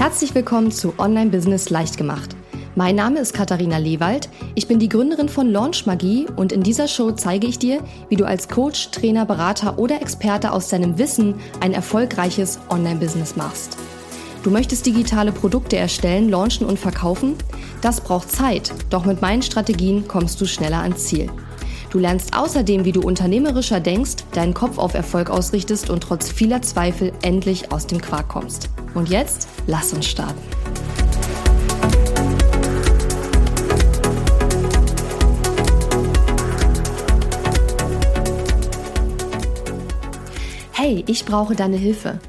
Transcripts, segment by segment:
Herzlich willkommen zu Online Business leicht gemacht. Mein Name ist Katharina Lewald. Ich bin die Gründerin von Launch Magie und in dieser Show zeige ich dir, wie du als Coach, Trainer, Berater oder Experte aus deinem Wissen ein erfolgreiches Online-Business machst. Du möchtest digitale Produkte erstellen, launchen und verkaufen? Das braucht Zeit, doch mit meinen Strategien kommst du schneller ans Ziel. Du lernst außerdem, wie du unternehmerischer denkst, deinen Kopf auf Erfolg ausrichtest und trotz vieler Zweifel endlich aus dem Quark kommst. Und jetzt, lass uns starten. Hey, ich brauche deine Hilfe.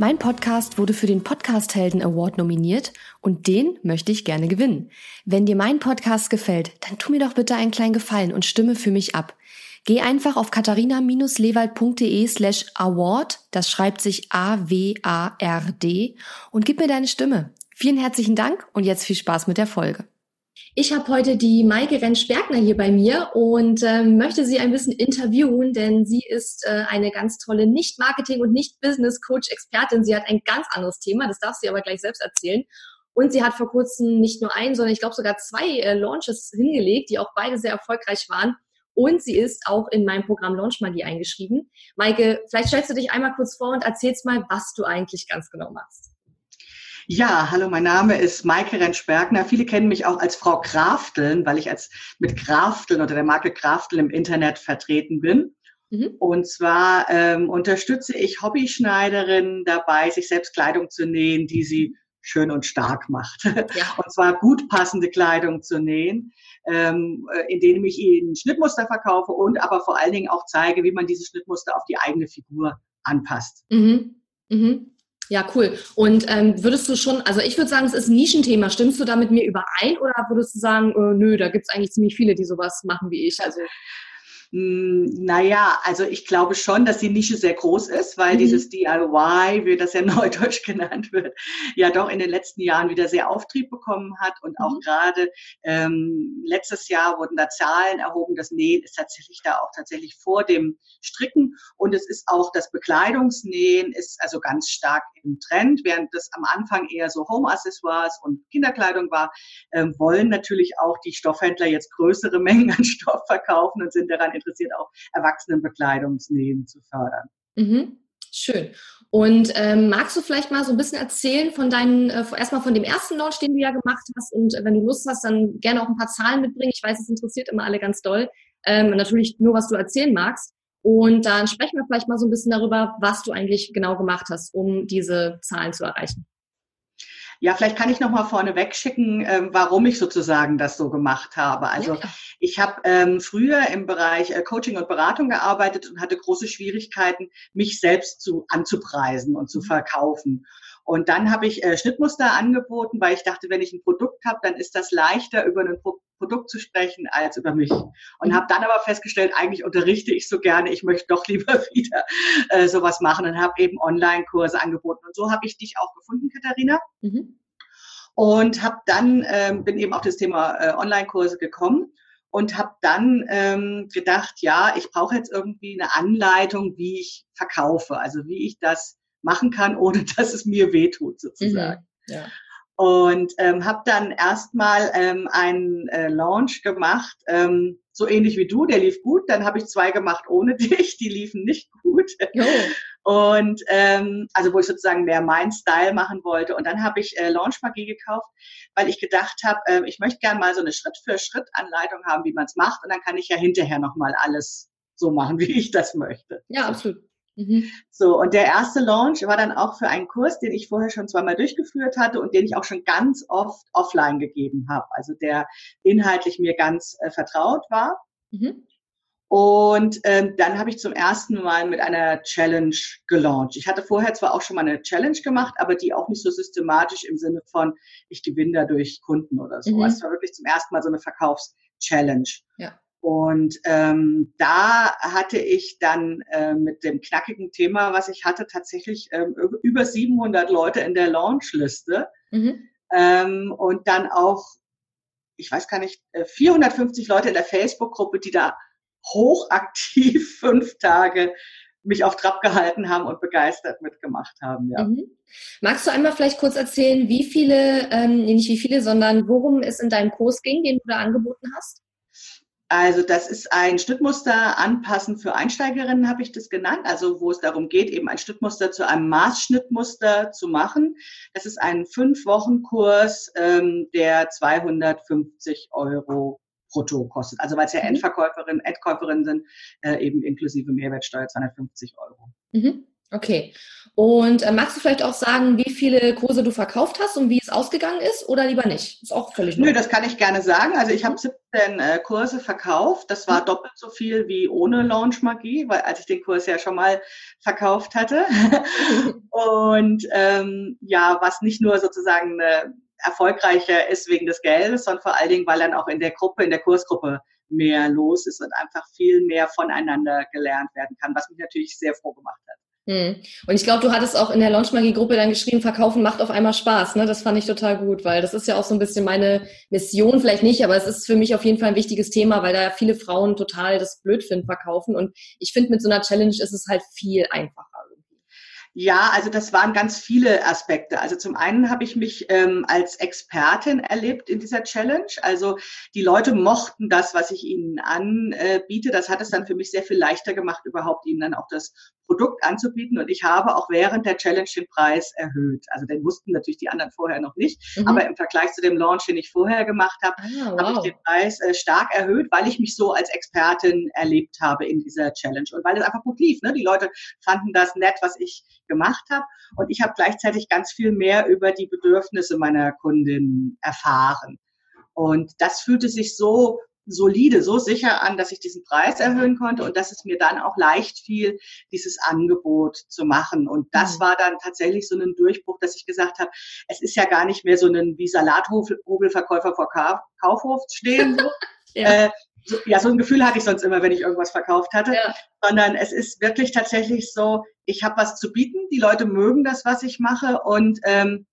Mein Podcast wurde für den Podcast Helden Award nominiert und den möchte ich gerne gewinnen. Wenn dir mein Podcast gefällt, dann tu mir doch bitte einen kleinen Gefallen und stimme für mich ab. Geh einfach auf katharina-lewald.de slash award, das schreibt sich A-W-A-R-D und gib mir deine Stimme. Vielen herzlichen Dank und jetzt viel Spaß mit der Folge. Ich habe heute die Maike Rentsch-Bergner hier bei mir und äh, möchte sie ein bisschen interviewen, denn sie ist äh, eine ganz tolle Nicht-Marketing- und Nicht-Business-Coach-Expertin. Sie hat ein ganz anderes Thema, das darf sie aber gleich selbst erzählen. Und sie hat vor kurzem nicht nur einen, sondern ich glaube sogar zwei äh, Launches hingelegt, die auch beide sehr erfolgreich waren. Und sie ist auch in meinem Programm Launch Magie eingeschrieben. Maike, vielleicht stellst du dich einmal kurz vor und erzählst mal, was du eigentlich ganz genau machst. Ja, hallo, mein Name ist Maike Rentsch-Bergner. Viele kennen mich auch als Frau Krafteln, weil ich als mit Krafteln oder der Marke Krafteln im Internet vertreten bin. Mhm. Und zwar ähm, unterstütze ich Hobbyschneiderinnen dabei, sich selbst Kleidung zu nähen, die sie schön und stark macht. Ja. Und zwar gut passende Kleidung zu nähen, ähm, äh, indem ich ihnen Schnittmuster verkaufe und aber vor allen Dingen auch zeige, wie man diese Schnittmuster auf die eigene Figur anpasst. Mhm. Mhm. Ja, cool. Und ähm, würdest du schon, also ich würde sagen, es ist ein Nischenthema. Stimmst du da mit mir überein oder würdest du sagen, äh, nö, da gibt es eigentlich ziemlich viele, die sowas machen wie ich? Also naja, also ich glaube schon, dass die Nische sehr groß ist, weil mhm. dieses DIY, wie das ja neudeutsch genannt wird, ja doch in den letzten Jahren wieder sehr Auftrieb bekommen hat. Und auch mhm. gerade ähm, letztes Jahr wurden da Zahlen erhoben. Das Nähen ist tatsächlich da auch tatsächlich vor dem Stricken. Und es ist auch das Bekleidungsnähen ist also ganz stark im Trend, während das am Anfang eher so Home-Accessoires und Kinderkleidung war, ähm, wollen natürlich auch die Stoffhändler jetzt größere Mengen an Stoff verkaufen und sind daran interessiert, auch Erwachsenenbekleidungsnähen zu fördern. Mhm. Schön. Und ähm, magst du vielleicht mal so ein bisschen erzählen von deinen, äh, erstmal von dem ersten Launch, den du ja gemacht hast und äh, wenn du Lust hast, dann gerne auch ein paar Zahlen mitbringen. Ich weiß, es interessiert immer alle ganz doll. Ähm, natürlich nur, was du erzählen magst. Und dann sprechen wir vielleicht mal so ein bisschen darüber, was du eigentlich genau gemacht hast, um diese Zahlen zu erreichen. Ja, vielleicht kann ich noch mal vorneweg schicken, ähm, warum ich sozusagen das so gemacht habe. Also ja, ich habe ähm, früher im Bereich äh, Coaching und Beratung gearbeitet und hatte große Schwierigkeiten, mich selbst zu anzupreisen und zu mhm. verkaufen. Und dann habe ich äh, Schnittmuster angeboten, weil ich dachte, wenn ich ein Produkt habe, dann ist das leichter, über ein Pro Produkt zu sprechen als über mich. Und habe dann aber festgestellt, eigentlich unterrichte ich so gerne, ich möchte doch lieber wieder äh, sowas machen und habe eben Online-Kurse angeboten. Und so habe ich dich auch gefunden, Katharina. Mhm. Und habe dann, ähm, bin eben auf das Thema äh, Online-Kurse gekommen und habe dann ähm, gedacht, ja, ich brauche jetzt irgendwie eine Anleitung, wie ich verkaufe, also wie ich das machen kann, ohne dass es mir wehtut sozusagen. Mhm, ja. Und ähm, habe dann erstmal ähm, einen äh, Launch gemacht, ähm, so ähnlich wie du, der lief gut. Dann habe ich zwei gemacht ohne dich, die liefen nicht gut. Und ähm, also wo ich sozusagen mehr mein Style machen wollte. Und dann habe ich äh, Launch Magie gekauft, weil ich gedacht habe, äh, ich möchte gerne mal so eine Schritt-für-Schritt-Anleitung haben, wie man es macht. Und dann kann ich ja hinterher nochmal alles so machen, wie ich das möchte. Ja, absolut. Mhm. So, und der erste Launch war dann auch für einen Kurs, den ich vorher schon zweimal durchgeführt hatte und den ich auch schon ganz oft offline gegeben habe. Also der inhaltlich mir ganz äh, vertraut war. Mhm. Und ähm, dann habe ich zum ersten Mal mit einer Challenge gelauncht. Ich hatte vorher zwar auch schon mal eine Challenge gemacht, aber die auch nicht so systematisch im Sinne von, ich gewinne dadurch Kunden oder so. Mhm. Also es war wirklich zum ersten Mal so eine Verkaufschallenge. Ja. Und ähm, da hatte ich dann äh, mit dem knackigen Thema, was ich hatte, tatsächlich ähm, über 700 Leute in der Launchliste mhm. ähm, und dann auch, ich weiß gar nicht, 450 äh, Leute in der Facebook-Gruppe, die da hochaktiv fünf Tage mich auf Trab gehalten haben und begeistert mitgemacht haben. Ja. Mhm. Magst du einmal vielleicht kurz erzählen, wie viele, ähm, nicht wie viele, sondern worum es in deinem Kurs ging, den du da angeboten hast? Also das ist ein Schnittmuster anpassen für Einsteigerinnen, habe ich das genannt. Also wo es darum geht, eben ein Schnittmuster zu einem Maßschnittmuster zu machen. Das ist ein Fünf-Wochen-Kurs, ähm, der 250 Euro brutto kostet. Also weil es ja mhm. Endverkäuferinnen, Endkäuferinnen sind, äh, eben inklusive Mehrwertsteuer 250 Euro. Mhm. Okay. Und äh, magst du vielleicht auch sagen, wie viele Kurse du verkauft hast und wie es ausgegangen ist oder lieber nicht? Ist auch völlig Nö, das kann ich gerne sagen. Also ich habe 17 äh, Kurse verkauft. Das war mhm. doppelt so viel wie ohne Launch Magie, weil als ich den Kurs ja schon mal verkauft hatte. und ähm, ja, was nicht nur sozusagen eine erfolgreicher ist wegen des Geldes, sondern vor allen Dingen, weil dann auch in der Gruppe, in der Kursgruppe mehr los ist und einfach viel mehr voneinander gelernt werden kann, was mich natürlich sehr froh gemacht hat. Hm. Und ich glaube, du hattest auch in der Launchmagie-Gruppe dann geschrieben, verkaufen macht auf einmal Spaß. Ne? Das fand ich total gut, weil das ist ja auch so ein bisschen meine Mission, vielleicht nicht, aber es ist für mich auf jeden Fall ein wichtiges Thema, weil da viele Frauen total das blöd finden, verkaufen. Und ich finde, mit so einer Challenge ist es halt viel einfacher. Ja, also das waren ganz viele Aspekte. Also zum einen habe ich mich ähm, als Expertin erlebt in dieser Challenge. Also die Leute mochten das, was ich ihnen anbiete. Das hat es dann für mich sehr viel leichter gemacht, überhaupt ihnen dann auch das Produkt anzubieten. Und ich habe auch während der Challenge den Preis erhöht. Also den wussten natürlich die anderen vorher noch nicht. Mhm. Aber im Vergleich zu dem Launch, den ich vorher gemacht habe, ah, wow. habe ich den Preis äh, stark erhöht, weil ich mich so als Expertin erlebt habe in dieser Challenge. Und weil es einfach gut lief. Ne? Die Leute fanden das nett, was ich gemacht habe. Und ich habe gleichzeitig ganz viel mehr über die Bedürfnisse meiner Kundin erfahren. Und das fühlte sich so solide, so sicher an, dass ich diesen Preis erhöhen konnte und dass es mir dann auch leicht fiel, dieses Angebot zu machen. Und das mhm. war dann tatsächlich so ein Durchbruch, dass ich gesagt habe, es ist ja gar nicht mehr so ein wie Salathobelverkäufer vor Kaufhof stehen. So. ja. Äh, so, ja, so ein Gefühl hatte ich sonst immer, wenn ich irgendwas verkauft hatte, ja. sondern es ist wirklich tatsächlich so, ich habe was zu bieten, die Leute mögen das, was ich mache und ähm,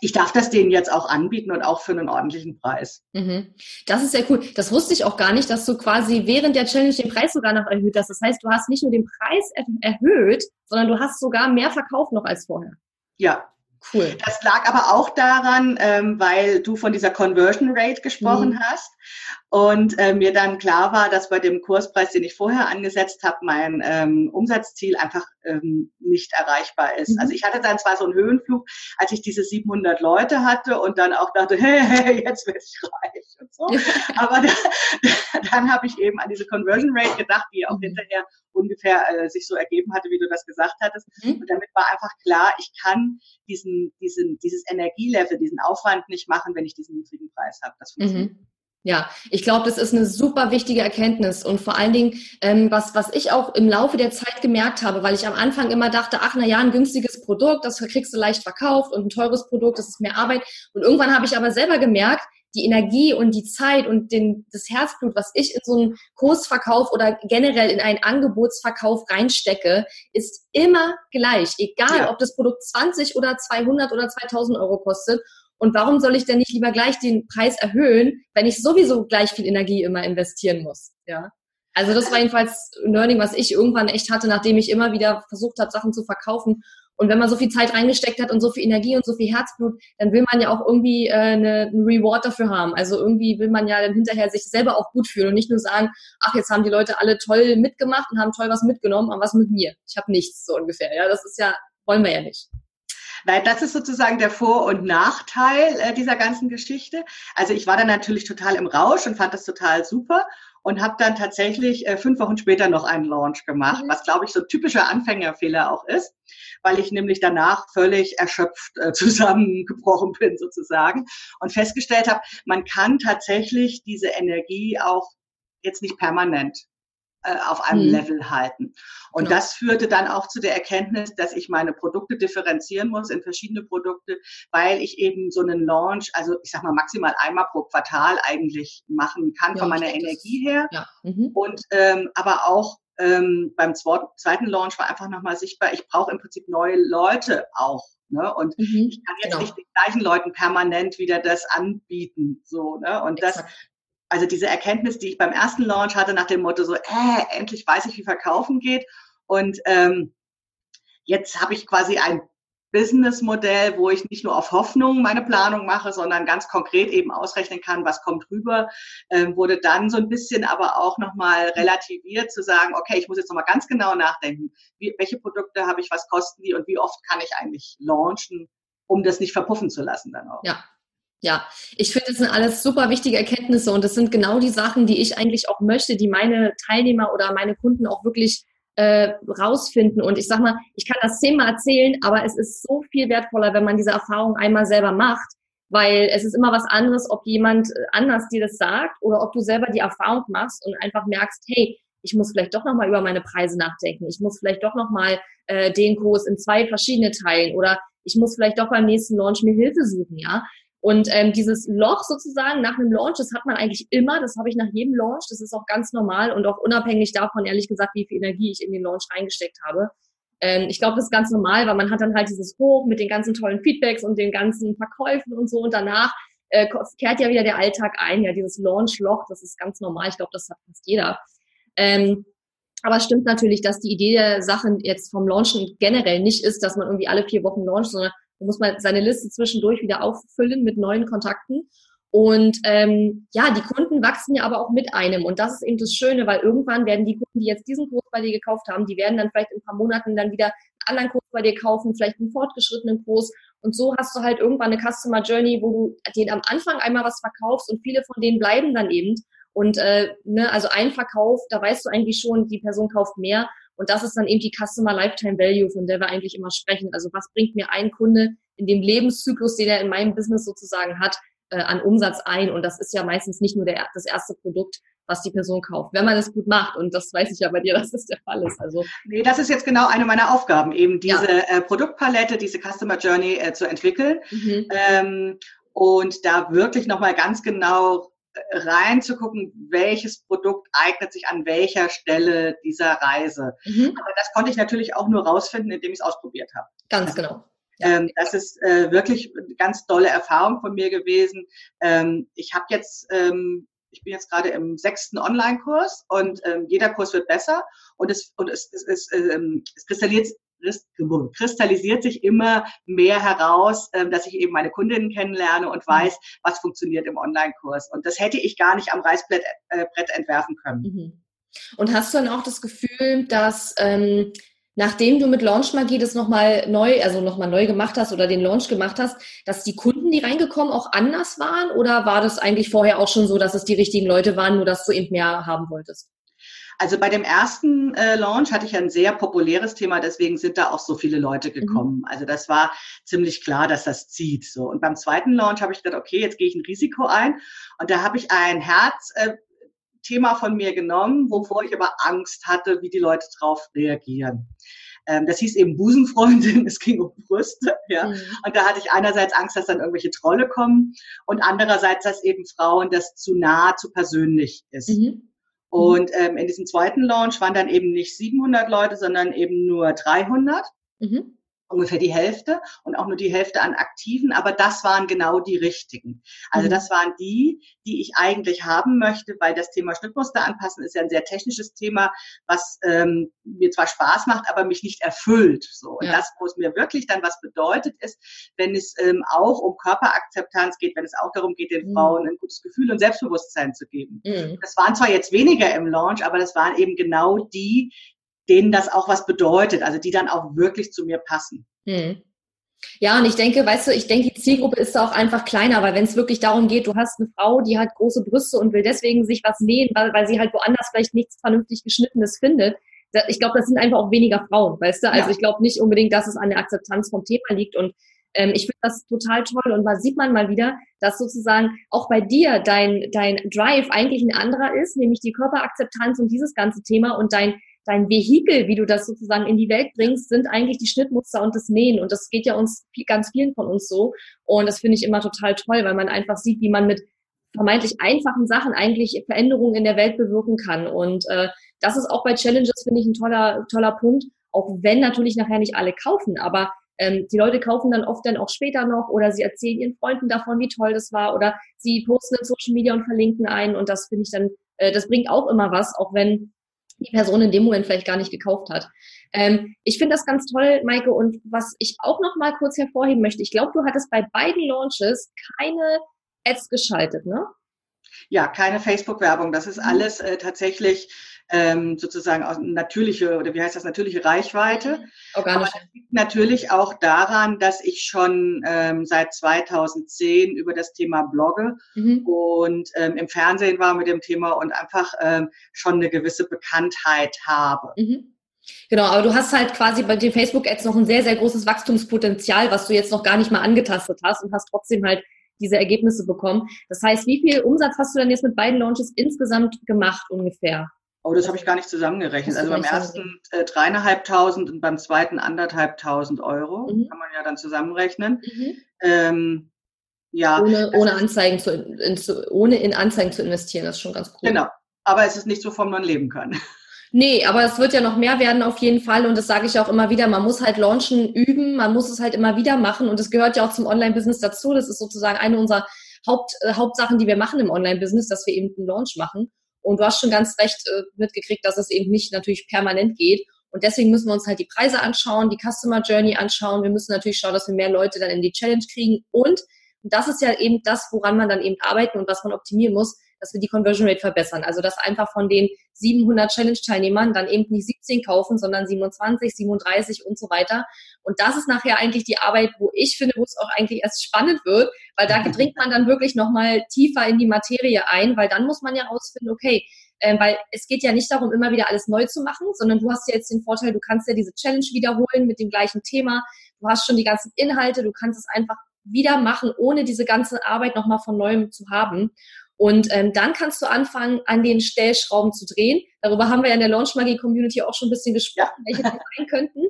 ich darf das denen jetzt auch anbieten und auch für einen ordentlichen Preis. Mhm. Das ist sehr cool. Das wusste ich auch gar nicht, dass du quasi während der Challenge den Preis sogar noch erhöht hast. Das heißt, du hast nicht nur den Preis erhöht, sondern du hast sogar mehr verkauft noch als vorher. Ja, Cool. Das lag aber auch daran, ähm, weil du von dieser Conversion Rate gesprochen mhm. hast und äh, mir dann klar war, dass bei dem Kurspreis, den ich vorher angesetzt habe, mein ähm, Umsatzziel einfach ähm, nicht erreichbar ist. Mhm. Also ich hatte dann zwar so einen Höhenflug, als ich diese 700 Leute hatte und dann auch dachte, hey, hey jetzt werde ich reich und so. Aber da, dann habe ich eben an diese Conversion Rate gedacht, die auch mhm. hinterher ungefähr äh, sich so ergeben hatte, wie du das gesagt hattest. Mhm. Und damit war einfach klar, ich kann diesen, diesen, dieses Energielevel, diesen Aufwand nicht machen, wenn ich diesen niedrigen Preis habe. Das funktioniert. Mhm. Ja, ich glaube, das ist eine super wichtige Erkenntnis und vor allen Dingen, ähm, was, was ich auch im Laufe der Zeit gemerkt habe, weil ich am Anfang immer dachte, ach na ja, ein günstiges Produkt, das kriegst du leicht verkauft und ein teures Produkt, das ist mehr Arbeit. Und irgendwann habe ich aber selber gemerkt, die Energie und die Zeit und den, das Herzblut, was ich in so einen Kursverkauf oder generell in einen Angebotsverkauf reinstecke, ist immer gleich. Egal, ja. ob das Produkt 20 oder 200 oder 2000 Euro kostet. Und warum soll ich denn nicht lieber gleich den Preis erhöhen, wenn ich sowieso gleich viel Energie immer investieren muss? Ja. Also das war jedenfalls ein Learning, was ich irgendwann echt hatte, nachdem ich immer wieder versucht habe, Sachen zu verkaufen und wenn man so viel Zeit reingesteckt hat und so viel Energie und so viel Herzblut, dann will man ja auch irgendwie äh, eine, einen Reward dafür haben. Also irgendwie will man ja dann hinterher sich selber auch gut fühlen und nicht nur sagen, ach, jetzt haben die Leute alle toll mitgemacht und haben toll was mitgenommen, aber was mit mir? Ich habe nichts so ungefähr. Ja, das ist ja, wollen wir ja nicht. Weil das ist sozusagen der Vor- und Nachteil äh, dieser ganzen Geschichte. Also ich war dann natürlich total im Rausch und fand das total super und habe dann tatsächlich äh, fünf Wochen später noch einen Launch gemacht, mhm. was glaube ich so ein typischer Anfängerfehler auch ist, weil ich nämlich danach völlig erschöpft äh, zusammengebrochen bin sozusagen und festgestellt habe, man kann tatsächlich diese Energie auch jetzt nicht permanent äh, auf einem mhm. Level halten. Und genau. das führte dann auch zu der Erkenntnis, dass ich meine Produkte differenzieren muss in verschiedene Produkte, weil ich eben so einen Launch, also ich sag mal maximal einmal pro Quartal eigentlich machen kann ja, von meiner Energie her. Ja. Mhm. Und ähm, aber auch ähm, beim zweiten Launch war einfach nochmal sichtbar, ich brauche im Prinzip neue Leute auch. Ne? Und mhm, ich kann jetzt genau. nicht den gleichen Leuten permanent wieder das anbieten. So, ne? Und Exakt. das also diese Erkenntnis, die ich beim ersten Launch hatte, nach dem Motto so, äh, endlich weiß ich, wie verkaufen geht. Und ähm, jetzt habe ich quasi ein Businessmodell, wo ich nicht nur auf Hoffnung meine Planung mache, sondern ganz konkret eben ausrechnen kann, was kommt rüber, ähm, wurde dann so ein bisschen aber auch nochmal relativiert zu sagen, okay, ich muss jetzt nochmal ganz genau nachdenken, wie, welche Produkte habe ich, was kosten die und wie oft kann ich eigentlich launchen, um das nicht verpuffen zu lassen dann auch. Ja. Ja, ich finde, das sind alles super wichtige Erkenntnisse und das sind genau die Sachen, die ich eigentlich auch möchte, die meine Teilnehmer oder meine Kunden auch wirklich äh, rausfinden. Und ich sag mal, ich kann das zehnmal erzählen, aber es ist so viel wertvoller, wenn man diese Erfahrung einmal selber macht, weil es ist immer was anderes, ob jemand äh, anders dir das sagt oder ob du selber die Erfahrung machst und einfach merkst, hey, ich muss vielleicht doch nochmal über meine Preise nachdenken. Ich muss vielleicht doch nochmal äh, den Kurs in zwei verschiedene teilen oder ich muss vielleicht doch beim nächsten Launch mir Hilfe suchen, ja. Und ähm, dieses Loch sozusagen nach einem Launch, das hat man eigentlich immer, das habe ich nach jedem Launch, das ist auch ganz normal und auch unabhängig davon, ehrlich gesagt, wie viel Energie ich in den Launch reingesteckt habe. Ähm, ich glaube, das ist ganz normal, weil man hat dann halt dieses Hoch mit den ganzen tollen Feedbacks und den ganzen Verkäufen und so und danach äh, kehrt ja wieder der Alltag ein, ja, dieses Launch-Loch, das ist ganz normal, ich glaube, das hat fast jeder. Ähm, aber es stimmt natürlich, dass die Idee der Sachen jetzt vom Launchen generell nicht ist, dass man irgendwie alle vier Wochen launcht, sondern da muss man seine Liste zwischendurch wieder auffüllen mit neuen Kontakten. Und ähm, ja, die Kunden wachsen ja aber auch mit einem. Und das ist eben das Schöne, weil irgendwann werden die Kunden, die jetzt diesen Kurs bei dir gekauft haben, die werden dann vielleicht in ein paar Monaten dann wieder einen anderen Kurs bei dir kaufen, vielleicht einen fortgeschrittenen Kurs. Und so hast du halt irgendwann eine Customer Journey, wo du denen am Anfang einmal was verkaufst und viele von denen bleiben dann eben. Und äh, ne, also ein Verkauf, da weißt du eigentlich schon, die Person kauft mehr. Und das ist dann eben die Customer Lifetime Value, von der wir eigentlich immer sprechen. Also was bringt mir ein Kunde in dem Lebenszyklus, den er in meinem Business sozusagen hat, äh, an Umsatz ein? Und das ist ja meistens nicht nur der, das erste Produkt, was die Person kauft, wenn man es gut macht. Und das weiß ich ja bei dir, dass das der Fall ist. Also nee, das ist jetzt genau eine meiner Aufgaben, eben diese ja. äh, Produktpalette, diese Customer Journey äh, zu entwickeln. Mhm. Ähm, und da wirklich nochmal ganz genau reinzugucken, welches Produkt eignet sich an welcher Stelle dieser Reise. Mhm. Aber das konnte ich natürlich auch nur rausfinden, indem ich es ausprobiert habe. Ganz genau. Ähm, das ist äh, wirklich eine ganz tolle Erfahrung von mir gewesen. Ähm, ich habe jetzt, ähm, ich bin jetzt gerade im sechsten Online-Kurs und ähm, jeder Kurs wird besser und es, und es, es, es, ähm, es kristalliert kristallisiert sich immer mehr heraus, ähm, dass ich eben meine Kundinnen kennenlerne und mhm. weiß, was funktioniert im Online-Kurs. Und das hätte ich gar nicht am Reißbrett äh, entwerfen können. Mhm. Und hast du dann auch das Gefühl, dass ähm, nachdem du mit Launch Magie das nochmal neu, also nochmal neu gemacht hast oder den Launch gemacht hast, dass die Kunden, die reingekommen, auch anders waren? Oder war das eigentlich vorher auch schon so, dass es die richtigen Leute waren, nur dass du eben mehr haben wolltest? Also bei dem ersten äh, Launch hatte ich ein sehr populäres Thema, deswegen sind da auch so viele Leute mhm. gekommen. Mhm. Also das war ziemlich klar, dass das zieht. So und beim zweiten Launch habe ich gedacht, okay, jetzt gehe ich ein Risiko ein und da habe ich ein Herz. Äh, Thema von mir genommen, wovor ich aber Angst hatte, wie die Leute drauf reagieren. Ähm, das hieß eben Busenfreundin, es ging um Brüste, ja. Mhm. Und da hatte ich einerseits Angst, dass dann irgendwelche Trolle kommen und andererseits, dass eben Frauen das zu nah, zu persönlich ist. Mhm. Mhm. Und ähm, in diesem zweiten Launch waren dann eben nicht 700 Leute, sondern eben nur 300. Mhm ungefähr die Hälfte und auch nur die Hälfte an Aktiven, aber das waren genau die richtigen. Also mhm. das waren die, die ich eigentlich haben möchte, weil das Thema Schnittmuster anpassen ist ja ein sehr technisches Thema, was ähm, mir zwar Spaß macht, aber mich nicht erfüllt. So und ja. das, wo es mir wirklich dann was bedeutet, ist, wenn es ähm, auch um Körperakzeptanz geht, wenn es auch darum geht, den mhm. Frauen ein gutes Gefühl und Selbstbewusstsein zu geben. Mhm. Das waren zwar jetzt weniger im Launch, aber das waren eben genau die, denen das auch was bedeutet, also die dann auch wirklich zu mir passen. Hm. Ja, und ich denke, weißt du, ich denke, die Zielgruppe ist auch einfach kleiner, weil wenn es wirklich darum geht, du hast eine Frau, die hat große Brüste und will deswegen sich was nähen, weil, weil sie halt woanders vielleicht nichts vernünftig geschnittenes findet. Ich glaube, das sind einfach auch weniger Frauen, weißt du? Also ja. ich glaube nicht unbedingt, dass es an der Akzeptanz vom Thema liegt. Und ähm, ich finde das total toll. Und da sieht man mal wieder, dass sozusagen auch bei dir dein, dein Drive eigentlich ein anderer ist, nämlich die Körperakzeptanz und dieses ganze Thema und dein dein Vehikel, wie du das sozusagen in die Welt bringst, sind eigentlich die Schnittmuster und das Nähen. Und das geht ja uns ganz vielen von uns so. Und das finde ich immer total toll, weil man einfach sieht, wie man mit vermeintlich einfachen Sachen eigentlich Veränderungen in der Welt bewirken kann. Und äh, das ist auch bei Challenges, finde ich, ein toller, toller Punkt. Auch wenn natürlich nachher nicht alle kaufen, aber ähm, die Leute kaufen dann oft dann auch später noch oder sie erzählen ihren Freunden davon, wie toll das war oder sie posten in Social Media und verlinken ein und das finde ich dann, äh, das bringt auch immer was, auch wenn die Person in dem Moment vielleicht gar nicht gekauft hat. Ähm, ich finde das ganz toll, Maike. Und was ich auch noch mal kurz hervorheben möchte, ich glaube, du hattest bei beiden Launches keine Ads geschaltet, ne? Ja, keine Facebook-Werbung. Das ist mhm. alles äh, tatsächlich ähm, sozusagen aus natürliche oder wie heißt das natürliche Reichweite. Mhm. Organisch. Aber das liegt natürlich auch daran, dass ich schon ähm, seit 2010 über das Thema blogge mhm. und ähm, im Fernsehen war mit dem Thema und einfach ähm, schon eine gewisse Bekanntheit habe. Mhm. Genau, aber du hast halt quasi bei den Facebook-Ads noch ein sehr, sehr großes Wachstumspotenzial, was du jetzt noch gar nicht mal angetastet hast und hast trotzdem halt diese Ergebnisse bekommen. Das heißt, wie viel Umsatz hast du denn jetzt mit beiden Launches insgesamt gemacht ungefähr? Oh, das habe ich gar nicht zusammengerechnet. Also beim ersten äh, dreieinhalbtausend und beim zweiten anderthalbtausend Euro. Mhm. Kann man ja dann zusammenrechnen. Mhm. Ähm, ja. Ohne, ohne Anzeigen zu, in, zu, ohne in Anzeigen zu investieren, das ist schon ganz cool. Genau. Aber es ist nicht, wovon man leben kann. Nee, aber es wird ja noch mehr werden auf jeden Fall und das sage ich auch immer wieder. Man muss halt launchen üben, man muss es halt immer wieder machen und es gehört ja auch zum Online-Business dazu. Das ist sozusagen eine unserer Haupt, äh, Hauptsachen, die wir machen im Online-Business, dass wir eben einen Launch machen. Und du hast schon ganz recht äh, mitgekriegt, dass es eben nicht natürlich permanent geht. Und deswegen müssen wir uns halt die Preise anschauen, die Customer Journey anschauen. Wir müssen natürlich schauen, dass wir mehr Leute dann in die Challenge kriegen. Und, und das ist ja eben das, woran man dann eben arbeiten und was man optimieren muss, dass wir die Conversion Rate verbessern. Also dass einfach von den 700 Challenge-Teilnehmern dann eben nicht 17 kaufen, sondern 27, 37 und so weiter. Und das ist nachher eigentlich die Arbeit, wo ich finde, wo es auch eigentlich erst spannend wird, weil da dringt man dann wirklich nochmal tiefer in die Materie ein, weil dann muss man ja rausfinden, okay, äh, weil es geht ja nicht darum, immer wieder alles neu zu machen, sondern du hast ja jetzt den Vorteil, du kannst ja diese Challenge wiederholen mit dem gleichen Thema. Du hast schon die ganzen Inhalte, du kannst es einfach wieder machen, ohne diese ganze Arbeit nochmal von neuem zu haben. Und ähm, dann kannst du anfangen, an den Stellschrauben zu drehen. Darüber haben wir ja in der Launch Magie Community auch schon ein bisschen gesprochen, ja. welche die sein könnten.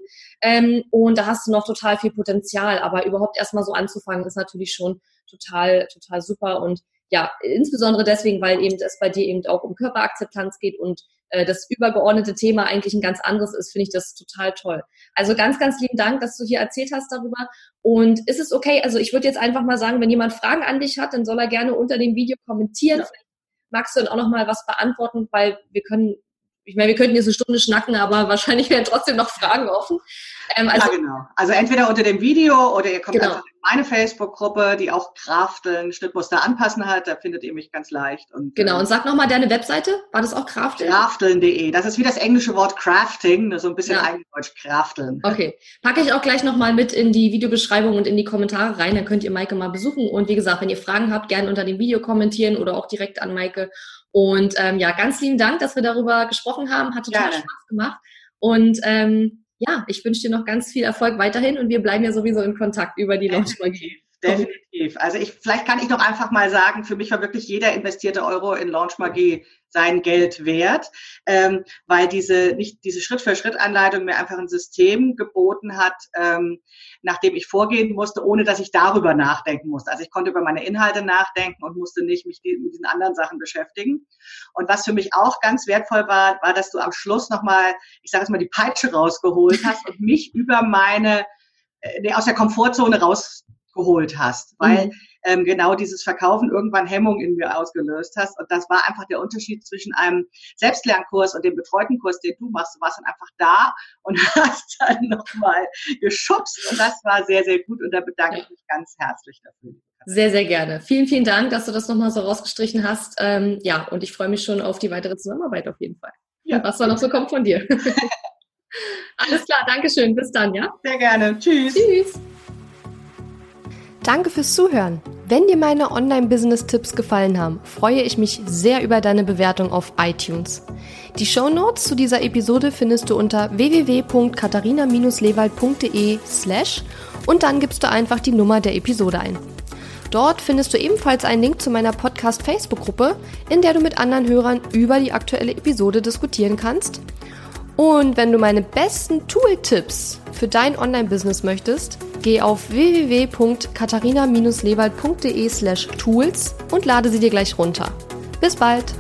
Ähm, und da hast du noch total viel Potenzial. Aber überhaupt erstmal so anzufangen, ist natürlich schon total, total super. Und ja, insbesondere deswegen, weil eben es bei dir eben auch um Körperakzeptanz geht und äh, das übergeordnete Thema eigentlich ein ganz anderes ist, finde ich das total toll. Also ganz, ganz lieben Dank, dass du hier erzählt hast darüber. Und ist es okay? Also ich würde jetzt einfach mal sagen, wenn jemand Fragen an dich hat, dann soll er gerne unter dem Video kommentieren. Ja. Magst du dann auch noch mal was beantworten, weil wir können ich meine, wir könnten jetzt eine Stunde schnacken, aber wahrscheinlich wären trotzdem noch Fragen offen. Ähm, also, ja, genau. Also entweder unter dem Video oder ihr kommt genau. einfach in meine Facebook-Gruppe, die auch Krafteln, Schnittmuster anpassen hat. Da findet ihr mich ganz leicht. Und, genau. Und sag nochmal deine Webseite. War das auch Krafteln? Krafteln.de. Das ist wie das englische Wort Crafting, so ein bisschen ja. Eigendeutsch Krafteln. Okay. Packe ich auch gleich nochmal mit in die Videobeschreibung und in die Kommentare rein. Dann könnt ihr Maike mal besuchen. Und wie gesagt, wenn ihr Fragen habt, gerne unter dem Video kommentieren oder auch direkt an Maike. Und ähm, ja, ganz lieben Dank, dass wir darüber gesprochen haben. Hat total Gerne. Spaß gemacht. Und ähm, ja, ich wünsche dir noch ganz viel Erfolg weiterhin und wir bleiben ja sowieso in Kontakt über die Launch Magie. Definitiv. Also ich, vielleicht kann ich noch einfach mal sagen, für mich war wirklich jeder investierte Euro in Launch Magie sein Geld wert, ähm, weil diese nicht diese Schritt-für-Schritt-Anleitung mir einfach ein System geboten hat, ähm, nach dem ich vorgehen musste, ohne dass ich darüber nachdenken musste. Also ich konnte über meine Inhalte nachdenken und musste nicht mich mit diesen anderen Sachen beschäftigen. Und was für mich auch ganz wertvoll war, war, dass du am Schluss nochmal, ich sage jetzt mal, die Peitsche rausgeholt hast und mich über meine äh, aus der Komfortzone raus geholt hast, weil mhm. ähm, genau dieses Verkaufen irgendwann Hemmung in mir ausgelöst hast. Und das war einfach der Unterschied zwischen einem Selbstlernkurs und dem betreuten Kurs, den du machst. Du warst dann einfach da und hast dann nochmal geschubst. Und das war sehr, sehr gut. Und da bedanke ich mich ganz herzlich dafür. Sehr, sehr gerne. Vielen, vielen Dank, dass du das nochmal so rausgestrichen hast. Ähm, ja, und ich freue mich schon auf die weitere Zusammenarbeit auf jeden Fall. Ja. Was da noch so kommt von dir. Alles klar, Dankeschön. Bis dann, ja? Sehr gerne. Tschüss. Tschüss. Danke fürs Zuhören. Wenn dir meine Online-Business-Tipps gefallen haben, freue ich mich sehr über deine Bewertung auf iTunes. Die Show Notes zu dieser Episode findest du unter www.katharina-lewald.de slash und dann gibst du einfach die Nummer der Episode ein. Dort findest du ebenfalls einen Link zu meiner Podcast-Facebook-Gruppe, in der du mit anderen Hörern über die aktuelle Episode diskutieren kannst. Und wenn du meine besten Tool-Tipps für dein Online-Business möchtest, Geh auf www.katharina-lewald.de slash tools und lade sie dir gleich runter. Bis bald!